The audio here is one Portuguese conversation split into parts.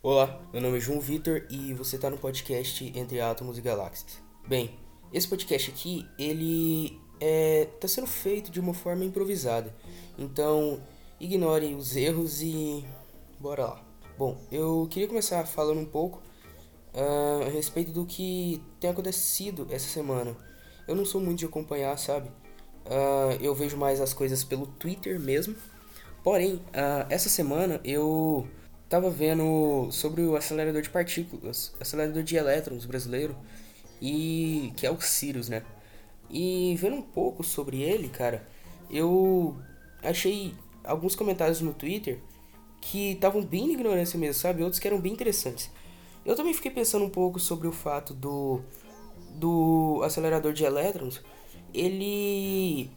Olá, meu nome é João Vitor e você está no podcast Entre Átomos e Galáxias. Bem, esse podcast aqui, ele é tá sendo feito de uma forma improvisada. Então, ignore os erros e bora lá. Bom, eu queria começar falando um pouco uh, a respeito do que tem acontecido essa semana. Eu não sou muito de acompanhar, sabe? Uh, eu vejo mais as coisas pelo Twitter mesmo. Porém, uh, essa semana eu tava vendo sobre o acelerador de partículas, acelerador de elétrons brasileiro, e que é o Sirius, né? E vendo um pouco sobre ele, cara, eu achei alguns comentários no Twitter que estavam bem na ignorância mesmo, sabe? Outros que eram bem interessantes. Eu também fiquei pensando um pouco sobre o fato do do acelerador de elétrons, ele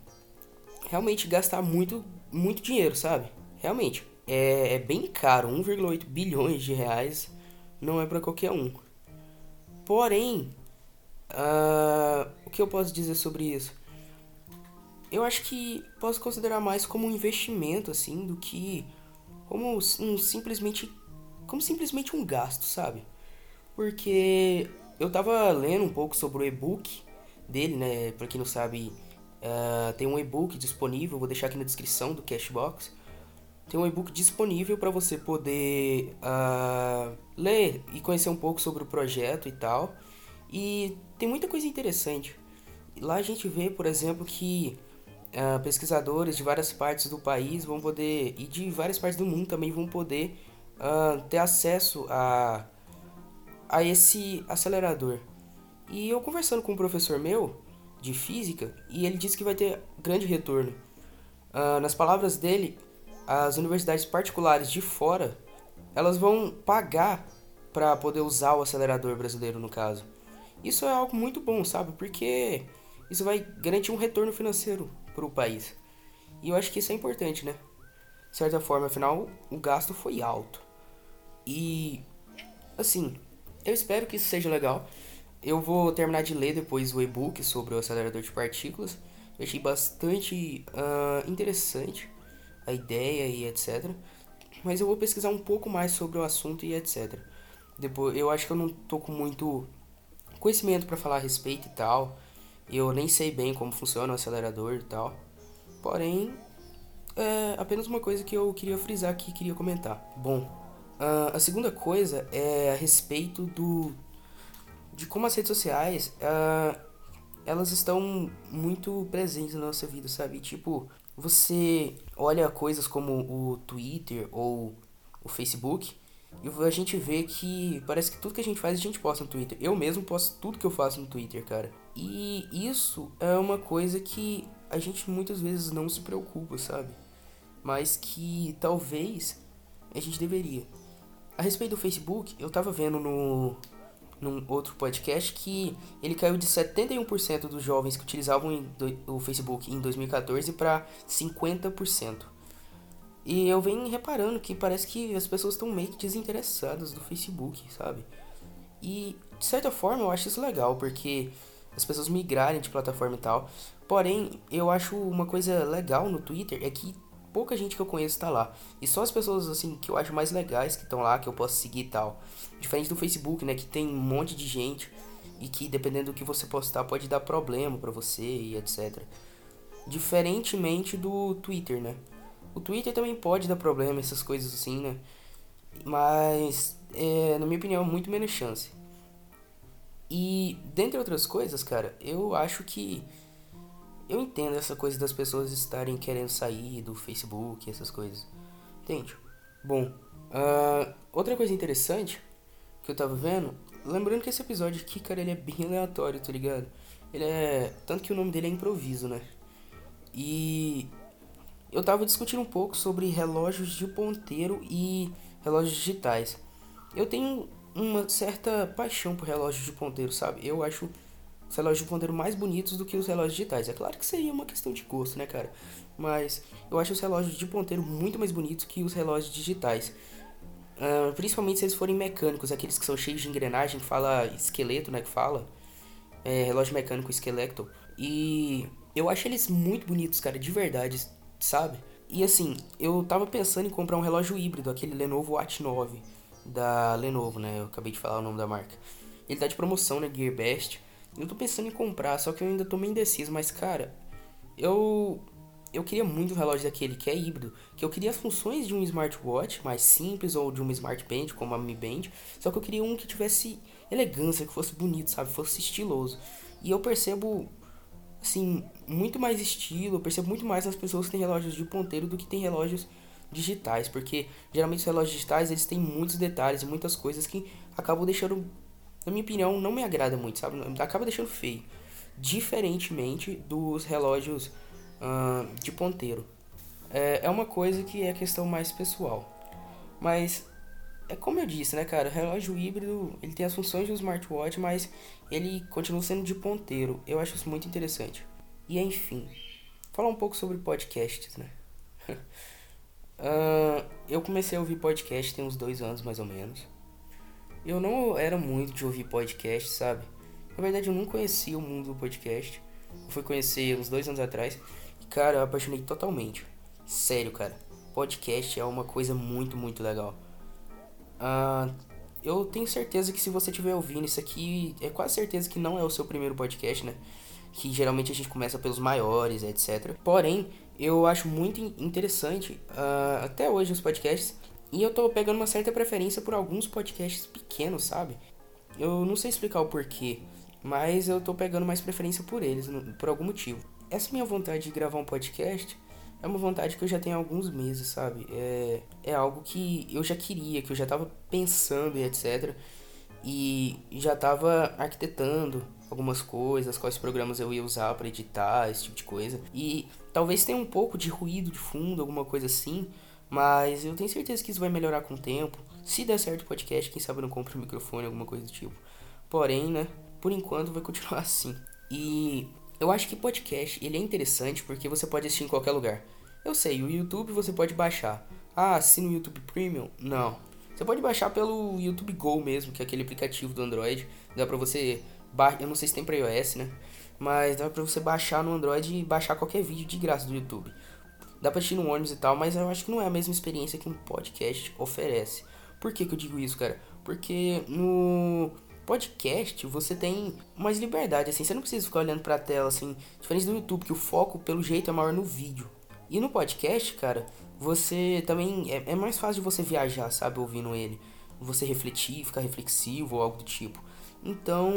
realmente gastar muito muito dinheiro, sabe? Realmente é, é bem caro, 1,8 bilhões de reais não é para qualquer um. Porém, uh, o que eu posso dizer sobre isso? Eu acho que posso considerar mais como um investimento, assim, do que como um simplesmente como simplesmente um gasto, sabe? Porque eu tava lendo um pouco sobre o e-book dele, né? Pra quem não sabe, uh, tem um e-book disponível, vou deixar aqui na descrição do Cashbox tem um e-book disponível para você poder uh, ler e conhecer um pouco sobre o projeto e tal. E tem muita coisa interessante. Lá a gente vê, por exemplo, que uh, pesquisadores de várias partes do país vão poder, e de várias partes do mundo também vão poder uh, ter acesso a, a esse acelerador. E eu conversando com um professor meu de física, e ele disse que vai ter grande retorno. Uh, nas palavras dele, as universidades particulares de fora, elas vão pagar para poder usar o acelerador brasileiro no caso. Isso é algo muito bom, sabe? Porque isso vai garantir um retorno financeiro para o país. E eu acho que isso é importante, né? De certa forma, afinal, o gasto foi alto. E assim, eu espero que isso seja legal. Eu vou terminar de ler depois o e-book sobre o acelerador de partículas. Eu achei bastante uh, interessante a ideia e etc. Mas eu vou pesquisar um pouco mais sobre o assunto e etc. Depois, eu acho que eu não tô com muito conhecimento para falar a respeito e tal. Eu nem sei bem como funciona o acelerador e tal. Porém, é apenas uma coisa que eu queria frisar aqui, queria comentar. Bom, a segunda coisa é a respeito do de como as redes sociais uh, elas estão muito presentes na nossa vida, sabe? Tipo, você olha coisas como o Twitter ou o Facebook e a gente vê que parece que tudo que a gente faz a gente posta no Twitter. Eu mesmo posto tudo que eu faço no Twitter, cara. E isso é uma coisa que a gente muitas vezes não se preocupa, sabe? Mas que talvez a gente deveria. A respeito do Facebook, eu tava vendo no num outro podcast que ele caiu de 71% dos jovens que utilizavam o Facebook em 2014 para 50%. E eu venho reparando que parece que as pessoas estão meio que desinteressadas do Facebook, sabe? E de certa forma eu acho isso legal, porque as pessoas migrarem de plataforma e tal. Porém, eu acho uma coisa legal no Twitter é que pouca gente que eu conheço tá lá. E só as pessoas assim que eu acho mais legais que estão lá, que eu posso seguir e tal. Diferente do Facebook, né, que tem um monte de gente e que dependendo do que você postar pode dar problema para você e etc. Diferentemente do Twitter, né? O Twitter também pode dar problema, essas coisas assim, né? Mas, é, na minha opinião, muito menos chance. E, dentre outras coisas, cara, eu acho que eu entendo essa coisa das pessoas estarem querendo sair do Facebook, essas coisas. Entende? Bom, uh, outra coisa interessante que eu tava vendo, lembrando que esse episódio aqui, cara, ele é bem aleatório, tá ligado? Ele é. Tanto que o nome dele é improviso, né? E eu tava discutindo um pouco sobre relógios de ponteiro e relógios digitais. Eu tenho uma certa paixão por relógios de ponteiro, sabe? Eu acho os relógios de ponteiro mais bonitos do que os relógios digitais. É claro que seria uma questão de gosto, né, cara? Mas eu acho os relógios de ponteiro muito mais bonitos que os relógios digitais. Uh, principalmente se eles forem mecânicos, aqueles que são cheios de engrenagem, que fala esqueleto, né, que fala. É, relógio mecânico esqueleto. E eu acho eles muito bonitos, cara, de verdade, sabe? E assim, eu tava pensando em comprar um relógio híbrido, aquele Lenovo Watch 9. da Lenovo, né? Eu acabei de falar o nome da marca. Ele tá de promoção na GearBest. Eu tô pensando em comprar, só que eu ainda tô meio indeciso, mas cara, eu eu queria muito um relógio daquele que é híbrido, que eu queria as funções de um smartwatch mais simples ou de uma smartband, como a Mi Band, só que eu queria um que tivesse elegância, que fosse bonito, sabe, fosse estiloso. E eu percebo assim, muito mais estilo, eu percebo muito mais nas pessoas que têm relógios de ponteiro do que tem relógios digitais, porque geralmente os relógios digitais eles têm muitos detalhes e muitas coisas que acabam deixando, na minha opinião, não me agrada muito, sabe? Acaba deixando feio. Diferentemente dos relógios de ponteiro. É, é uma coisa que é questão mais pessoal. Mas é como eu disse, né, cara? O relógio híbrido ele tem as funções de um smartwatch, mas ele continua sendo de ponteiro. Eu acho isso muito interessante. E enfim, falar um pouco sobre podcasts, né? uh, eu comecei a ouvir podcast tem uns dois anos mais ou menos. Eu não era muito de ouvir podcast, sabe? Na verdade, eu não conhecia o mundo do podcast. Eu fui conhecer uns dois anos atrás. E, cara, eu apaixonei totalmente. Sério, cara. Podcast é uma coisa muito, muito legal. Uh, eu tenho certeza que se você estiver ouvindo isso aqui, é quase certeza que não é o seu primeiro podcast, né? Que geralmente a gente começa pelos maiores, etc. Porém, eu acho muito interessante uh, até hoje os podcasts. E eu tô pegando uma certa preferência por alguns podcasts pequenos, sabe? Eu não sei explicar o porquê, mas eu tô pegando mais preferência por eles, por algum motivo. Essa minha vontade de gravar um podcast é uma vontade que eu já tenho há alguns meses, sabe? É, é algo que eu já queria, que eu já tava pensando e etc. E já tava arquitetando algumas coisas, quais programas eu ia usar para editar, esse tipo de coisa. E talvez tenha um pouco de ruído de fundo, alguma coisa assim, mas eu tenho certeza que isso vai melhorar com o tempo. Se der certo o podcast, quem sabe eu não compro um microfone, alguma coisa do tipo. Porém, né, por enquanto vai continuar assim. E eu acho que podcast ele é interessante porque você pode assistir em qualquer lugar. Eu sei, o YouTube você pode baixar. Ah, assina o YouTube Premium? Não. Você pode baixar pelo YouTube Go mesmo, que é aquele aplicativo do Android. Dá pra você. Ba... Eu não sei se tem pra iOS, né? Mas dá pra você baixar no Android e baixar qualquer vídeo de graça do YouTube. Dá pra assistir no ônibus e tal, mas eu acho que não é a mesma experiência que um podcast oferece. Por que, que eu digo isso, cara? Porque no podcast você tem mais liberdade, assim, você não precisa ficar olhando pra tela, assim, diferente do YouTube, que o foco, pelo jeito, é maior no vídeo. E no podcast, cara, você também. É, é mais fácil de você viajar, sabe, ouvindo ele. Você refletir, ficar reflexivo ou algo do tipo. Então,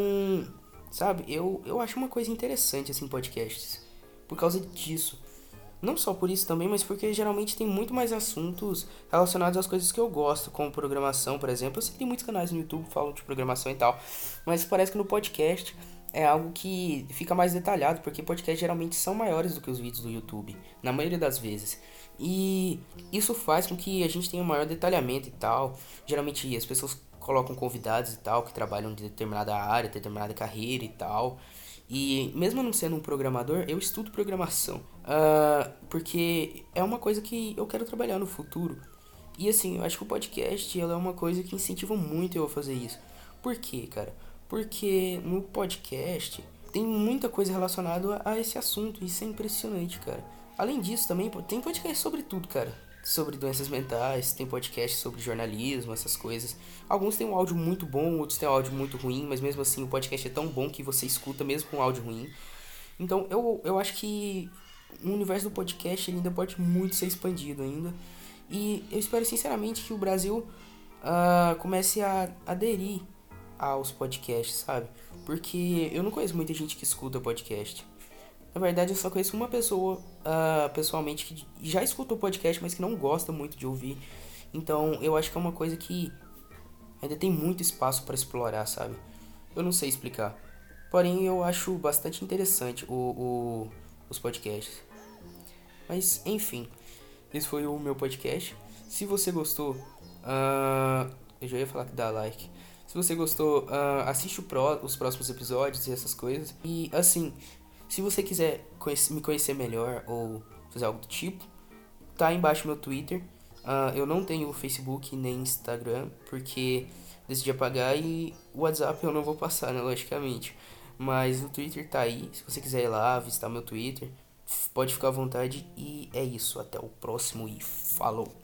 sabe, eu, eu acho uma coisa interessante, assim, podcasts. Por causa disso. Não só por isso também, mas porque geralmente tem muito mais assuntos relacionados às coisas que eu gosto, como programação, por exemplo. Eu sei que tem muitos canais no YouTube que falam de programação e tal, mas parece que no podcast é algo que fica mais detalhado, porque podcasts geralmente são maiores do que os vídeos do YouTube, na maioria das vezes. E isso faz com que a gente tenha um maior detalhamento e tal. Geralmente as pessoas colocam convidados e tal que trabalham de determinada área, determinada carreira e tal. E mesmo não sendo um programador, eu estudo programação. Uh, porque é uma coisa que eu quero trabalhar no futuro. E assim, eu acho que o podcast é uma coisa que incentiva muito eu a fazer isso. Por quê, cara? Porque no podcast tem muita coisa relacionada a esse assunto. Isso é impressionante, cara. Além disso, também tem podcast sobre tudo, cara sobre doenças mentais, tem podcast sobre jornalismo, essas coisas. Alguns têm um áudio muito bom, outros têm um áudio muito ruim, mas mesmo assim o podcast é tão bom que você escuta mesmo com áudio ruim. Então eu, eu acho que o universo do podcast ainda pode muito ser expandido ainda. E eu espero sinceramente que o Brasil uh, comece a aderir aos podcasts, sabe? Porque eu não conheço muita gente que escuta podcast. Na verdade, eu só conheço uma pessoa uh, pessoalmente que já escutou podcast, mas que não gosta muito de ouvir. Então, eu acho que é uma coisa que ainda tem muito espaço para explorar, sabe? Eu não sei explicar. Porém, eu acho bastante interessante o, o, os podcasts. Mas, enfim, esse foi o meu podcast. Se você gostou, uh, eu já ia falar que dá like. Se você gostou, uh, assiste os próximos episódios e essas coisas. E, assim, se você quiser me conhecer melhor ou fazer algo do tipo, tá embaixo meu Twitter. Uh, eu não tenho Facebook nem Instagram, porque decidi apagar e o WhatsApp eu não vou passar, né, logicamente. Mas o Twitter tá aí, se você quiser ir lá visitar meu Twitter, pode ficar à vontade. E é isso, até o próximo e falou!